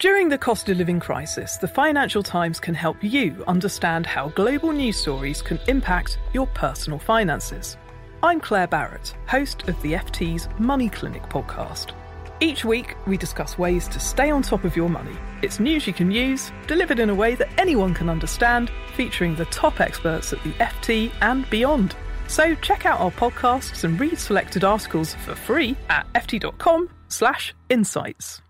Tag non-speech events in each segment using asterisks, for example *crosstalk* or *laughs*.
During the cost of living crisis, the Financial Times can help you understand how global news stories can impact your personal finances. I'm Claire Barrett, host of the FT's Money Clinic podcast. Each week, we discuss ways to stay on top of your money. It's news you can use, delivered in a way that anyone can understand, featuring the top experts at the FT and beyond. So check out our podcasts and read selected articles for free at ft.com/insights.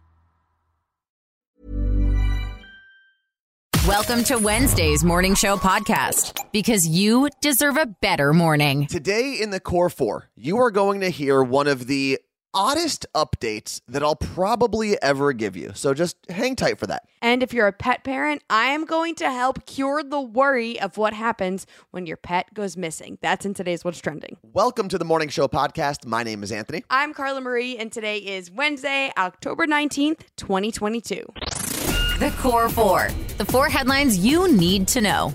Welcome to Wednesday's Morning Show podcast because you deserve a better morning. Today in the Core 4, you are going to hear one of the oddest updates that I'll probably ever give you. So just hang tight for that. And if you're a pet parent, I am going to help cure the worry of what happens when your pet goes missing. That's in today's What's Trending. Welcome to the Morning Show podcast. My name is Anthony. I'm Carla Marie, and today is Wednesday, October 19th, 2022. The Core Four, the four headlines you need to know.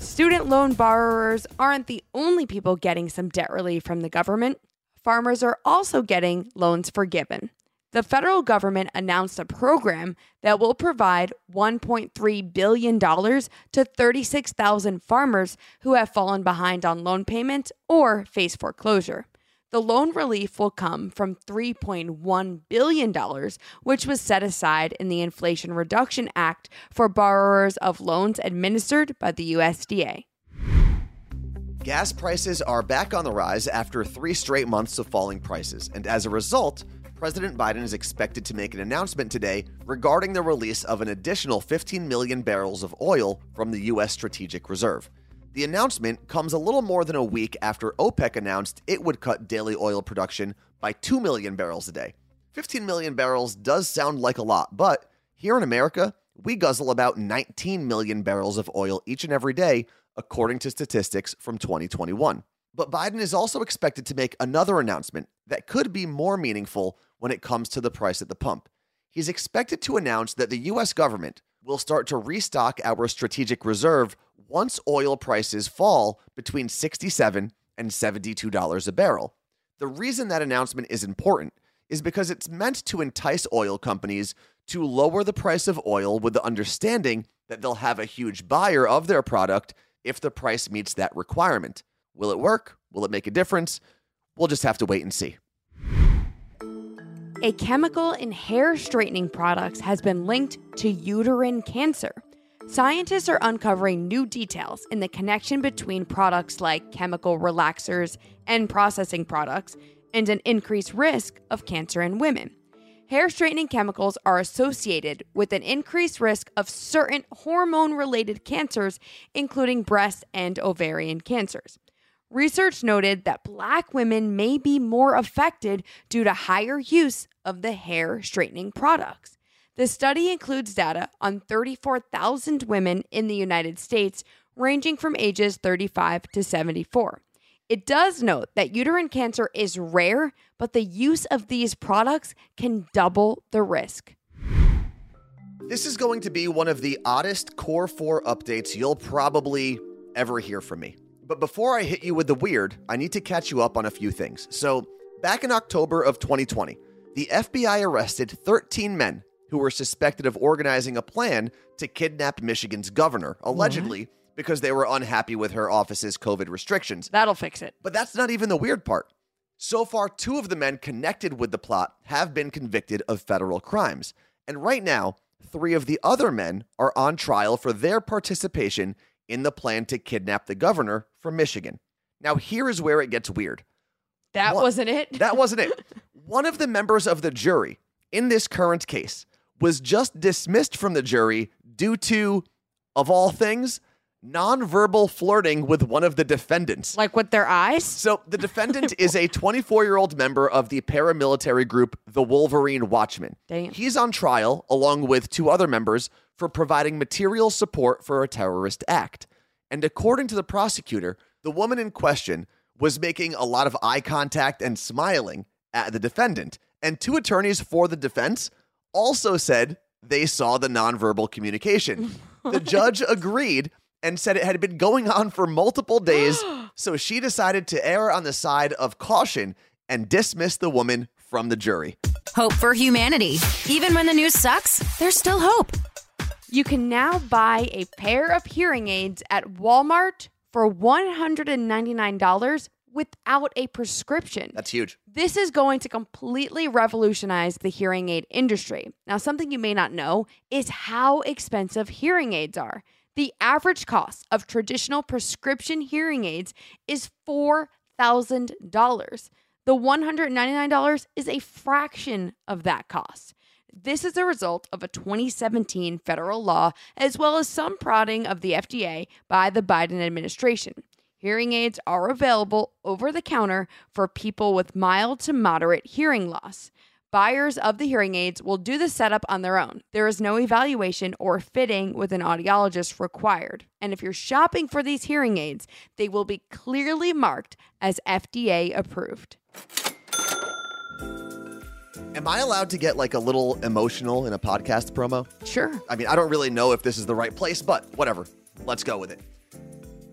Student loan borrowers aren't the only people getting some debt relief from the government. Farmers are also getting loans forgiven. The federal government announced a program that will provide $1.3 billion to 36,000 farmers who have fallen behind on loan payments or face foreclosure. The loan relief will come from $3.1 billion, which was set aside in the Inflation Reduction Act for borrowers of loans administered by the USDA. Gas prices are back on the rise after three straight months of falling prices, and as a result, President Biden is expected to make an announcement today regarding the release of an additional 15 million barrels of oil from the U.S. Strategic Reserve. The announcement comes a little more than a week after OPEC announced it would cut daily oil production by 2 million barrels a day. 15 million barrels does sound like a lot, but here in America, we guzzle about 19 million barrels of oil each and every day, according to statistics from 2021. But Biden is also expected to make another announcement that could be more meaningful when it comes to the price at the pump. He's expected to announce that the U.S. government will start to restock our strategic reserve once oil prices fall between 67 and $72 a barrel. The reason that announcement is important is because it's meant to entice oil companies to lower the price of oil with the understanding that they'll have a huge buyer of their product if the price meets that requirement. Will it work? Will it make a difference? We'll just have to wait and see. A chemical in hair straightening products has been linked to uterine cancer. Scientists are uncovering new details in the connection between products like chemical relaxers and processing products and an increased risk of cancer in women. Hair straightening chemicals are associated with an increased risk of certain hormone related cancers, including breast and ovarian cancers. Research noted that black women may be more affected due to higher use of the hair straightening products. The study includes data on 34,000 women in the United States, ranging from ages 35 to 74. It does note that uterine cancer is rare, but the use of these products can double the risk. This is going to be one of the oddest Core 4 updates you'll probably ever hear from me. But before I hit you with the weird, I need to catch you up on a few things. So, back in October of 2020, the FBI arrested 13 men who were suspected of organizing a plan to kidnap Michigan's governor, allegedly because they were unhappy with her office's COVID restrictions. That'll fix it. But that's not even the weird part. So far, two of the men connected with the plot have been convicted of federal crimes. And right now, three of the other men are on trial for their participation in the plan to kidnap the governor from Michigan. Now, here is where it gets weird. That One- wasn't it. That wasn't it. *laughs* One of the members of the jury in this current case was just dismissed from the jury due to, of all things, nonverbal flirting with one of the defendants. like with their eyes? So the defendant is a 24 year old member of the paramilitary group, the Wolverine Watchmen. Damn. He's on trial along with two other members for providing material support for a terrorist act. And according to the prosecutor, the woman in question was making a lot of eye contact and smiling at the defendant. And two attorneys for the defense also said they saw the nonverbal communication. *laughs* the judge agreed and said it had been going on for multiple days, *gasps* so she decided to err on the side of caution and dismiss the woman from the jury. Hope for humanity. Even when the news sucks, there's still hope. You can now buy a pair of hearing aids at Walmart for $199 without a prescription. That's huge. This is going to completely revolutionize the hearing aid industry. Now, something you may not know is how expensive hearing aids are. The average cost of traditional prescription hearing aids is $4,000. The $199 is a fraction of that cost. This is a result of a 2017 federal law, as well as some prodding of the FDA by the Biden administration. Hearing aids are available over the counter for people with mild to moderate hearing loss. Buyers of the hearing aids will do the setup on their own. There is no evaluation or fitting with an audiologist required. And if you're shopping for these hearing aids, they will be clearly marked as FDA approved. Am I allowed to get like a little emotional in a podcast promo? Sure. I mean, I don't really know if this is the right place, but whatever. Let's go with it.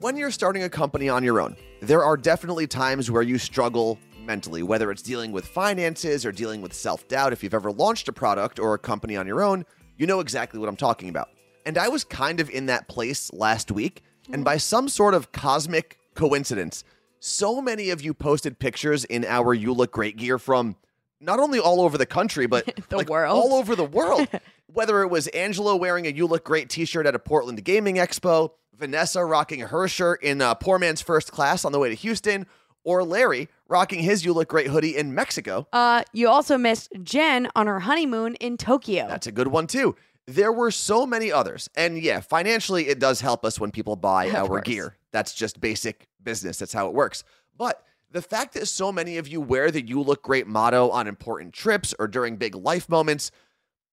When you're starting a company on your own, there are definitely times where you struggle mentally, whether it's dealing with finances or dealing with self doubt. If you've ever launched a product or a company on your own, you know exactly what I'm talking about. And I was kind of in that place last week, and mm-hmm. by some sort of cosmic coincidence, so many of you posted pictures in our You Look Great gear from not only all over the country, but *laughs* The like world. all over the world. *laughs* Whether it was Angelo wearing a You Look Great t shirt at a Portland Gaming Expo, Vanessa rocking her shirt in uh, Poor Man's First Class on the way to Houston, or Larry rocking his You Look Great hoodie in Mexico. Uh, you also missed Jen on her honeymoon in Tokyo. That's a good one, too. There were so many others. And yeah, financially, it does help us when people buy Of our course. gear. That's just basic business. That's how it works. But the fact that so many of you wear the You Look Great motto on important trips or during big life moments,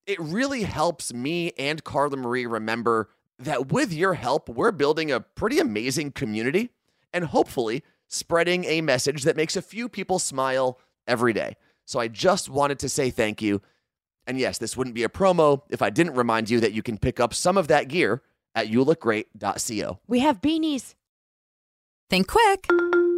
it really helps me and Carla Marie remember that with your help, we're building a pretty amazing community and hopefully spreading a message that makes a few people smile every day. So I just wanted to say thank you. And yes, this wouldn't be a promo if I didn't remind you that you can pick up some of that gear at youlookgreat.co. we have beanies. Think quick.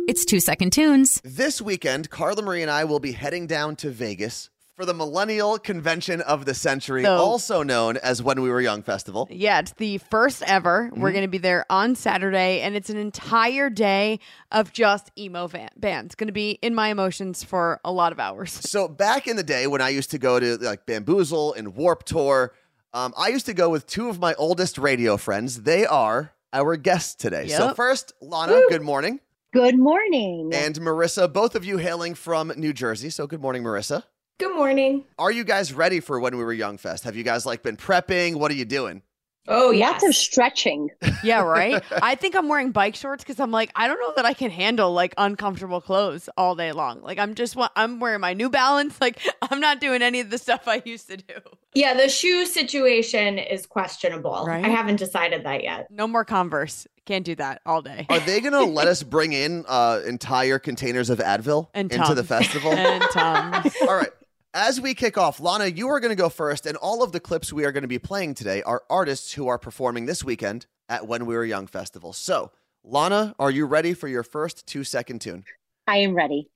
It's two second tunes. This weekend, Carla Marie and I will be heading down to Vegas for the Millennial Convention of the Century, So- also known as When We Were Young Festival. Yeah, it's the first ever. We're Mm-hmm. going to be there on Saturday, and it's an entire day of just emo van- bands. Going to be in my emotions for a lot of hours. So back in the day when I used to go to like Bamboozle and Warped Tour, um, I used to go with two of my oldest radio friends. They are our guests today. So first, Lana, good morning. Good morning. And Marissa, both of you hailing from New Jersey. So good morning, Marissa. Good morning. Are you guys ready for When We Were Young Fest? Have you guys like been prepping? What are you doing? Oh, Lots yes. of stretching. *laughs* Yeah, right. I think I'm wearing bike shorts because I'm like, I don't know that I can handle like uncomfortable clothes all day long. Like I'm just wa- I'm wearing my New Balance. Like *laughs* I'm not doing any of the stuff I used to do. yeah, the shoe situation is questionable. Right? I haven't decided that yet. No more Converse. Can't do that all day. Are they going to let us *laughs* bring in uh, entire containers of Advil And into the festival? and Tums. All right. As we kick off, Lana, you are going to go first, and all of the clips we are going to be playing today are artists who are performing this weekend at When We Were Young Festival. So, Lana, are you ready for your first two second tune? I am ready.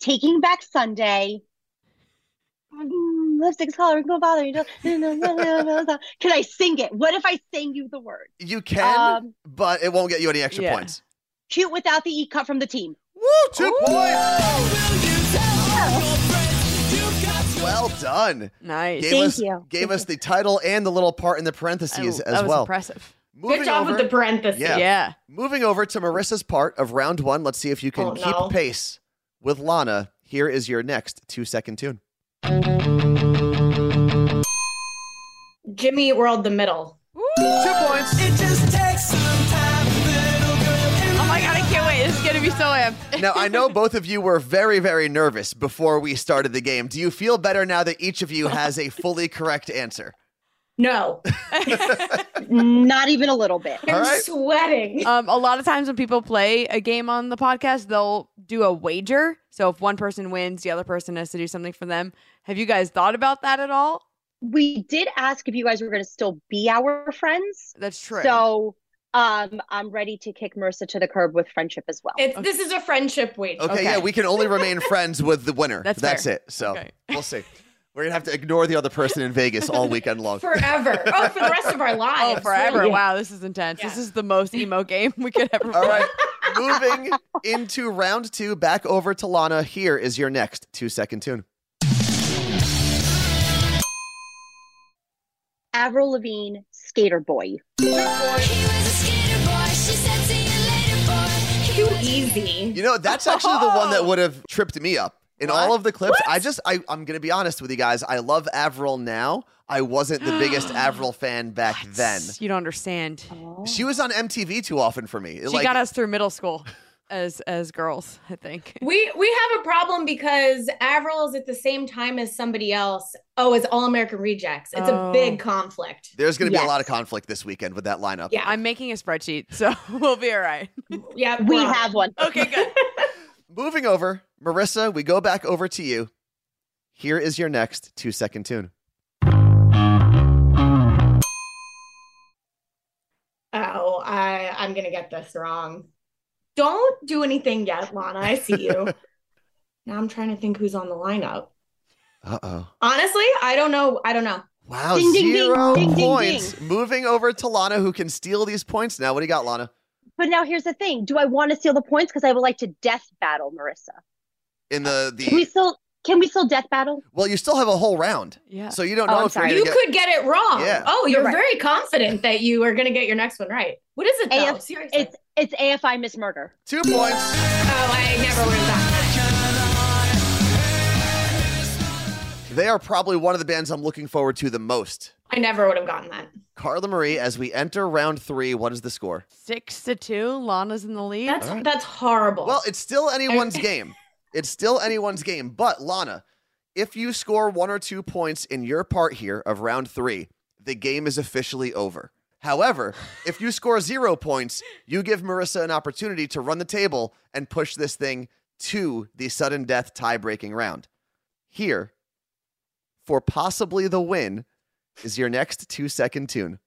Taking Back Sunday. Mm, Lipstick's coloring, don't bother you. don't- Can I sing it? What if I sing you the words? You can, Um, but it won't get you any extra Yeah. points. Cute without the E cut from the team. Woo, two points. Well done. Nice. Gave Thank us you. gave us the title and the little part in the parentheses that as was well. impressive. Moving Good job over, with the parentheses. Yeah. Yeah. moving over to Marissa's part of round one. Let's see if you can Oh, keep no. pace with Lana. Here is your next two second tune. Jimmy World the middle. Two points. Wait. This is so amped. Now, I know both of you were very, very nervous before we started the game. Do you feel better now that each of you has a fully correct answer? No. Not even a little bit. All I'm right. sweating. Um, a lot of times when people play a game on the podcast, they'll do a wager. So if one person wins, the other person has to do something for them. Have you guys thought about that at all? We did ask if you guys were going to still be our friends. That's true. So Um, I'm ready to kick Marissa to the curb with friendship as well. It's this is a friendship week. Okay, Okay. yeah, we can only remain *laughs* friends with the winner. That's That's fair. it. So Okay. we'll see. We're gonna have to ignore the other person in Vegas all weekend long. Forever. Oh, for the rest of our *laughs* lives. Oh, forever. really. Wow, this is intense. This is the most emo game we could ever All play. right, *laughs* moving into round two, back over to Lana. Here is your next two second tune. Avril Lavigne, Skater Boy. Too easy. You know, that's actually the one that *laughs* would have tripped me up. In all of the clips, I just, I, I'm going to be honest with you guys. I love Avril now. I wasn't the biggest *gasps* Avril fan back then. You don't understand. She was on MTV too often for me. She like, got us through middle school as as girls, I think. *laughs* We we have a problem because Avril is at the same time as somebody else. Oh, it's All American Rejects. It's Oh. a big oh. conflict. There's going to be a lot of conflict this weekend with that lineup. Yeah. I'm making a spreadsheet, so *laughs* we'll be all right. Yeah, We on have one. *laughs* Okay, good. Moving over, Marissa, we go back over to you. Here is your next two second tune. Oh, I I'm gonna get this wrong. Don't do anything yet, Lana. I see you. *laughs* now I'm trying to think who's on the lineup. Uh oh. Honestly, I don't know. I don't know. Wow, Ding, ding, ding, zero ding, ding, points. Moving over to Lana, who can steal these points now. What do you got, Lana? But now here's the thing: Do I want to steal the points? Because I would like to death battle Marissa. In the Can we still? Can we still death battle? well, you still have a whole round, Yeah. so you don't Oh, know I'm if you're sorry. You get. could get it wrong. Yeah. Oh, you're You're right. very confident that you are gonna get your next one right. What is it though? AF Seriously. It's it's AFI Miss Murder. Two points. oh, I never would have gotten that. They are probably one of the bands I'm looking forward to the most. I never would have gotten that. Carla Marie, as we enter round three, what is the score? Six to two. Lana's in the lead. That's All right. that's horrible. Well, it's still anyone's *laughs* game. It's still anyone's game. But Lana, if you score one or two points in your part here of round three, the game is officially over. However, if you score zero points, you give Marissa an opportunity to run the table and push this thing to the sudden death tie breaking round. Here, for possibly the win, is your next two second tune.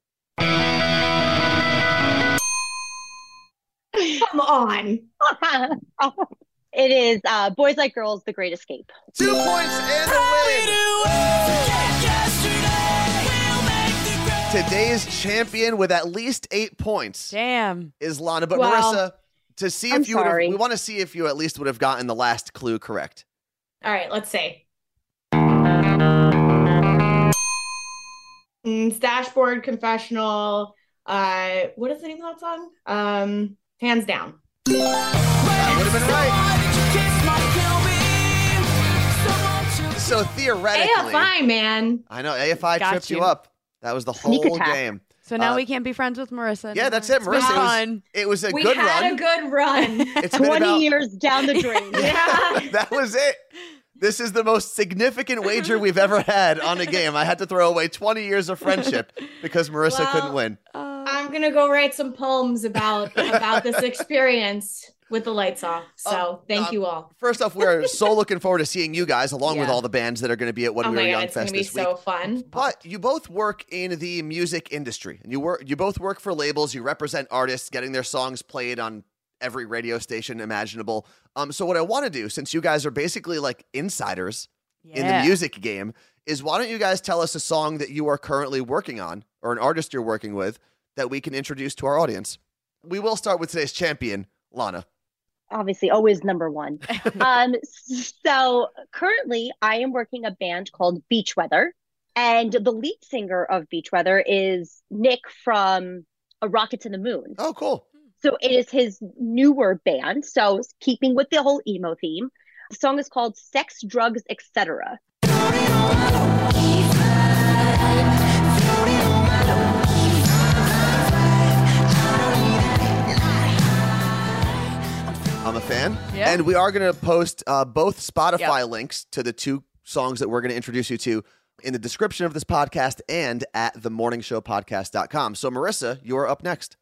Come on. *laughs* it is uh, Boys Like Girls, The Great Escape. Two points and a win. Today's champion with at least eight points Damn. is Lana. But Wow. Marissa, to see I'm if you would have, sorry. we want to see if you at least would have gotten the last clue correct. All right, let's see. Mm, it's dashboard confessional. Uh, what is the name of that song? Um, hands down. That would have been right. So theoretically, AFI, man. I know AFI Got tripped you you. up. That was the whole game. So now Uh, we can't be friends with Marissa. Yeah, that's it, Marissa. It was, fun. it was a we good had run. a good run. *laughs* it's 20 about years down the drain. *laughs* yeah. that was it. This is the most significant wager we've ever had on a game. I had to throw away 20 years of friendship because Marissa Well, couldn't win. Uh, I'm gonna go write some poems about about this experience with the lights off. So Oh, thank uh, you all. First off, we're so *laughs* looking forward to seeing you guys along with all the bands that are going to be at When oh We my Were god, Young it's gonna be this week. so fun. But you both work in the music industry, and you work. You both work for labels. You represent artists, getting their songs played on every radio station imaginable. Um, so what I want to do, since you guys are basically like insiders in the music game, is why don't you guys tell us a song that you are currently working on, or an artist you're working with, that we can introduce to our audience. We will start with today's champion, Lana. Obviously, always number one. *laughs* um, so currently, I am working a band called Beach Weather, and the lead singer of Beach Weather is Nick from A Rocket to the Moon. Oh, cool. So it is his newer band. So keeping with the whole emo theme, the song is called "Sex, Drugs, Etc." I'm a fan. Yeah. And we are going to post uh, both Spotify Yep. links to the two songs that we're going to introduce you to in the description of this podcast and at themorningshowpodcast.com. So, Marissa, you're up next.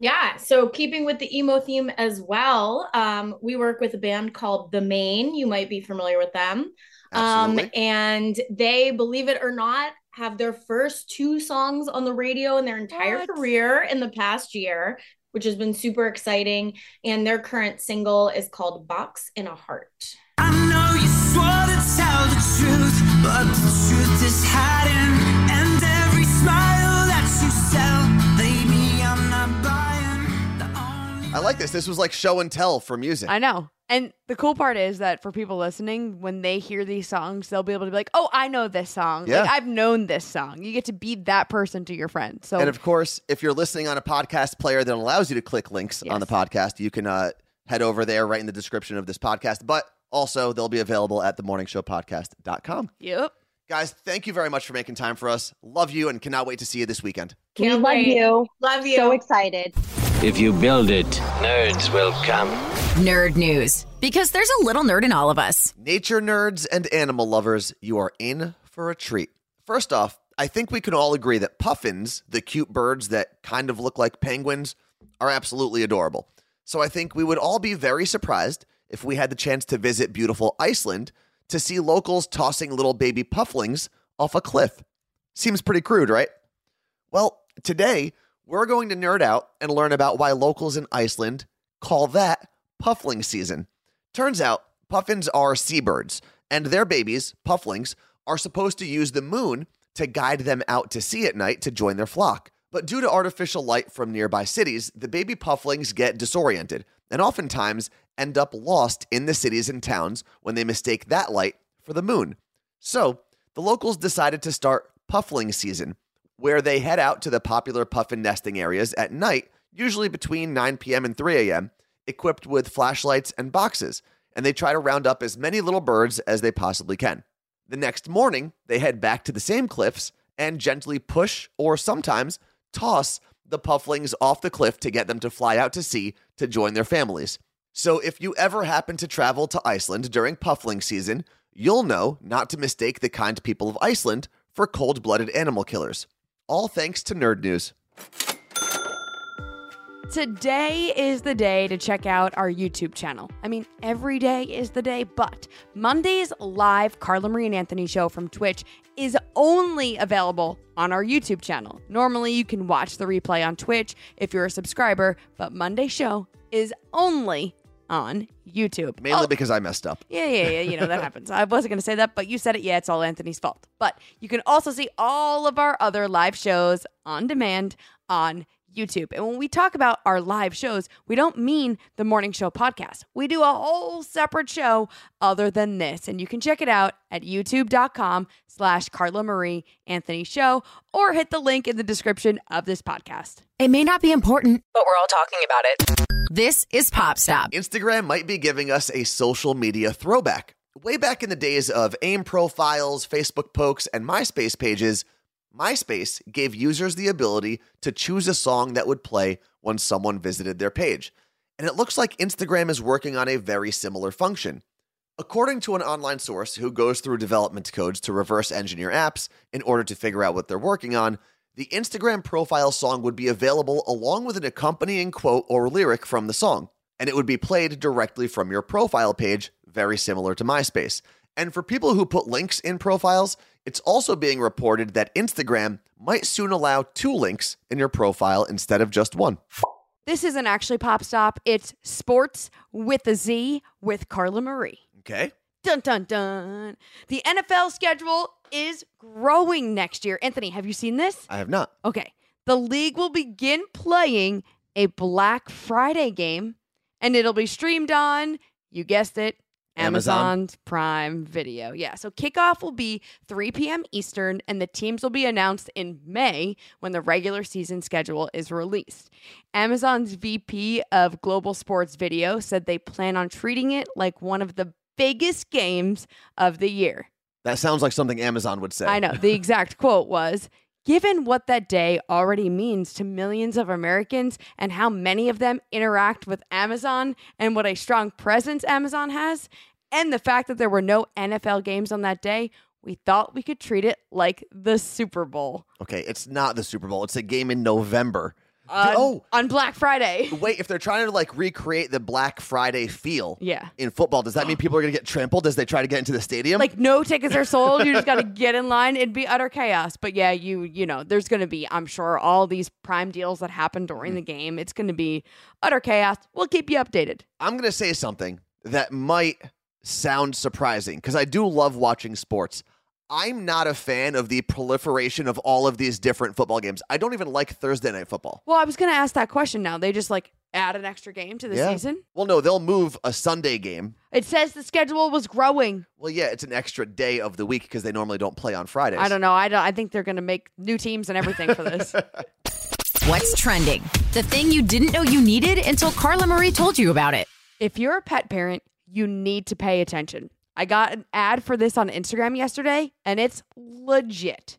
Yeah, so keeping with the emo theme as well, um, we work with a band called The Maine. You might be familiar with them. Absolutely. Um, and they, believe it or not, have their first two songs on the radio in their entire What? career in the past year, which has been super exciting. And their current single is called Box in a Heart. I know you swore to tell the truth, but the truth is hiding. And every smile that you sell, baby, I'm not buying. The only I like this. This was like show and tell for music. I know. And the cool part is that for people listening, when they hear these songs, they'll be able to be like, "Oh, I know this song. Yeah. Like I've known this song." You get to be that person to your friend. So And of course, if you're listening on a podcast player that allows you to click links on the podcast, you can uh, head over there right in the description of this podcast. But also, they'll be available at themorningshowpodcast.com. yep. Guys, thank you very much for making time for us. Love you and cannot wait to see you this weekend. we Can't love wait. you. Love you. So excited. If you build it, nerds will come. Nerd news. Because there's a little nerd in all of us. Nature nerds and animal lovers, you are in for a treat. First off, I think we can all agree that puffins, the cute birds that kind of look like penguins, are absolutely adorable. So I think we would all be very surprised if we had the chance to visit beautiful Iceland to see locals tossing little baby pufflings off a cliff. Seems pretty crude, right? Well, today we're going to nerd out and learn about why locals in Iceland call that puffling season. Turns out, puffins are seabirds, and their babies, pufflings, are supposed to use the moon to guide them out to sea at night to join their flock. But due to artificial light from nearby cities, the baby pufflings get disoriented and oftentimes end up lost in the cities and towns when they mistake that light for the moon. So, the locals decided to start puffling season, where they head out to the popular puffin nesting areas at night, usually between 9 p.m. and 3 a.m., equipped with flashlights and boxes, and they try to round up as many little birds as they possibly can. The next morning, they head back to the same cliffs and gently push or sometimes toss the pufflings off the cliff to get them to fly out to sea to join their families. So, if you ever happen to travel to Iceland during puffling season, you'll know not to mistake the kind people of Iceland for cold blooded animal killers. All thanks to Nerd News. Today is the day to check out our YouTube channel. I mean, every day is the day, but Monday's live Carla Marie and Anthony show from Twitch is only available on our YouTube channel. Normally, you can watch the replay on Twitch if you're a subscriber, but Monday's show is only on YouTube. Mainly Oh, because I messed up. yeah, yeah, yeah. You know, that *laughs* happens. I wasn't going to say that, but you said it. Yeah, it's all Anthony's fault. But you can also see all of our other live shows on demand on YouTube. And when we talk about our live shows, we don't mean the morning show podcast. We do a whole separate show other than this. And you can check it out at youtube.com slash Carla Marie Anthony Show or hit the link in the description of this podcast. It may not be important, but we're all talking about it. This is Pop Stop. Instagram might be giving us a social media throwback. Way back in the days of AIM profiles, Facebook pokes, and MySpace pages, MySpace gave users the ability to choose a song that would play when someone visited their page. And it looks like Instagram is working on a very similar function. According to an online source who goes through development codes to reverse engineer apps in order to figure out what they're working on, the Instagram profile song would be available along with an accompanying quote or lyric from the song, and it would be played directly from your profile page, very similar to MySpace. And for people who put links in profiles, it's also being reported that Instagram might soon allow two links in your profile instead of just one. This isn't actually Pop Stop, it's Sports with a Z with Carla Marie. Okay? Dun dun dun. The NFL schedule is growing next year. Anthony, have you seen this? I have not. Okay. The league will begin playing a Black Friday game and it'll be streamed on, you guessed it, Amazon. Prime Video. Yeah. So kickoff will be 3 p.m. Eastern and the teams will be announced in May when the regular season schedule is released. Amazon's VP of Global Sports Video said they plan on treating it like one of the biggest games of the year. That sounds like something Amazon would say. I know. The exact *laughs* quote was Given what that day already means to millions of Americans and how many of them interact with Amazon and what a strong presence Amazon has, and the fact that there were no NFL games on that day, we thought we could treat it like the Super Bowl. Okay, it's not the Super Bowl. It's a game in November. Uh, on, oh. on Black Friday. Wait, if they're trying to like recreate the Black Friday feel Yeah. in football, does that mean *gasps* people are going to get trampled as they try to get into the stadium? Like no tickets are sold. You just got to *laughs* get in line. It'd be utter chaos. But yeah, you you know, there's going to be, I'm sure, all these prime deals that happen during the mm. game. It's going to be utter chaos. We'll keep you updated. I'm going to say something that might sound surprising because I do love watching sports. I'm not a fan of the proliferation of all of these different football games. I don't even like Thursday night football. Well, I was going to ask that question. Now they just like add an extra game to the Yeah. season. Well, no, they'll move a Sunday game. It says the schedule was growing. Well, yeah, it's an extra day of the week because they normally don't play on Fridays. I don't know. I don't. I think they're going to make new teams and everything for this. *laughs* What's trending? The thing you didn't know you needed until Carla Marie told you about it. if you're a pet parent, you need to pay attention. I got an ad for this on Instagram yesterday, and it's legit.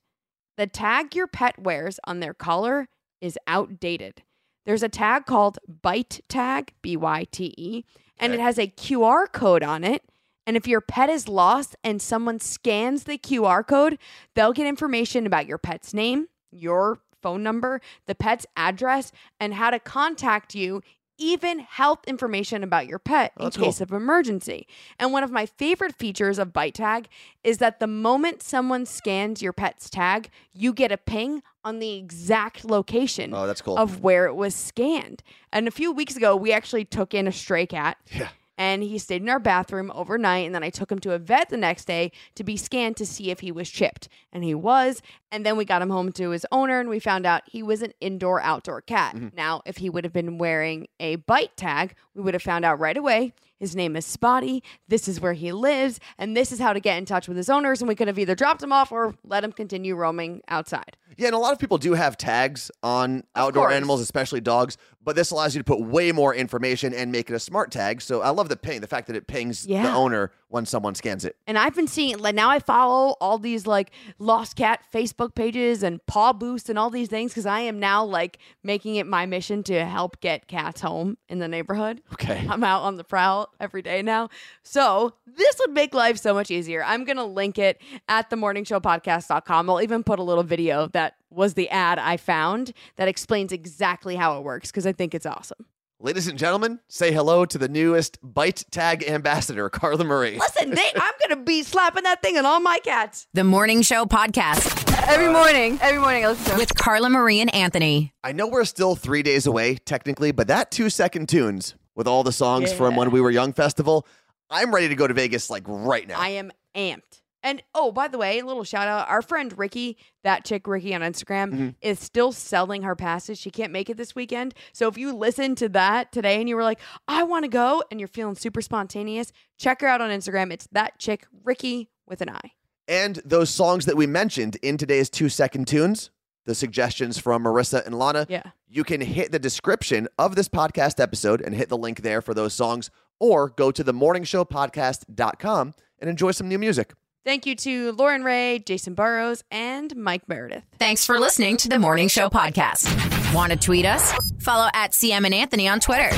The tag your pet wears on their collar is outdated. There's a tag called Byte Tag, B Y T E, and it has a QR code on it. And if your pet is lost and someone scans the QR code, they'll get information about your pet's name, your phone number, the pet's address, and how to contact you, even health information about your pet Oh, in that's cool. case of emergency. And one of my favorite features of Byte Tag is that the moment someone scans your pet's tag, you get a ping on the exact location Oh, that's cool. of where it was scanned. And a few weeks ago, we actually took in a stray cat. Yeah. And he stayed in our bathroom overnight. And then I took him to a vet the next day to be scanned to see if he was chipped. And he was. And then we got him home to his owner and we found out he was an indoor outdoor cat. Mm-hmm. Now, if he would have been wearing a Byte Tag, we would have found out right away. His name is Spotty. This is where he lives. And this is how to get in touch with his owners. And we could have either dropped him off or let him continue roaming outside. Yeah, and a lot of people do have tags on outdoor animals, especially dogs, but this allows you to put way more information and make it a smart tag. So I love the ping, the fact that it pings the owner when someone scans it. And I've been seeing like now I follow all these like lost cat Facebook pages and PawBoost and all these things because I am now like making it my mission to help get cats home in the neighborhood. Okay. *laughs* I'm out on the prowl every day now. So this would make life so much easier. I'm gonna link it at the morningshowpodcast.com. I'll even put a little video that was the ad I found that explains exactly how it works because I think it's awesome. Ladies and gentlemen, say hello to the newest Byte Tag ambassador, *laughs* Carla Marie. Listen, they, *laughs* I'm gonna be slapping that thing on all my cats The Morning Show Podcast every morning. Every morning I listen to with Carla Marie and Anthony. I know we're still three days away, technically, but that two second tunes with all the songs from when we were young festival, I'm ready to go to Vegas like right now. I am amped. And oh, by the way, a little shout out. Our friend Ricky, that chick Ricky on Instagram, Mm-hmm. is still selling her passes. She can't make it this weekend. So if you listen to that today and you were like, I want to go, and you're feeling super spontaneous, check her out on Instagram. It's that chick Ricky with an I. and those songs that we mentioned in today's two second tunes, the suggestions from Marissa and Lana, Yeah. you can hit the description of this podcast episode and hit the link there for those songs, or go to the themorningshowpodcast.com and enjoy some new music. Thank you to Lauren Ray, Jason Burrows, and Mike Meredith. Thanks for listening to the Morning Show Podcast. Want to tweet us? Follow at CM and Anthony on Twitter.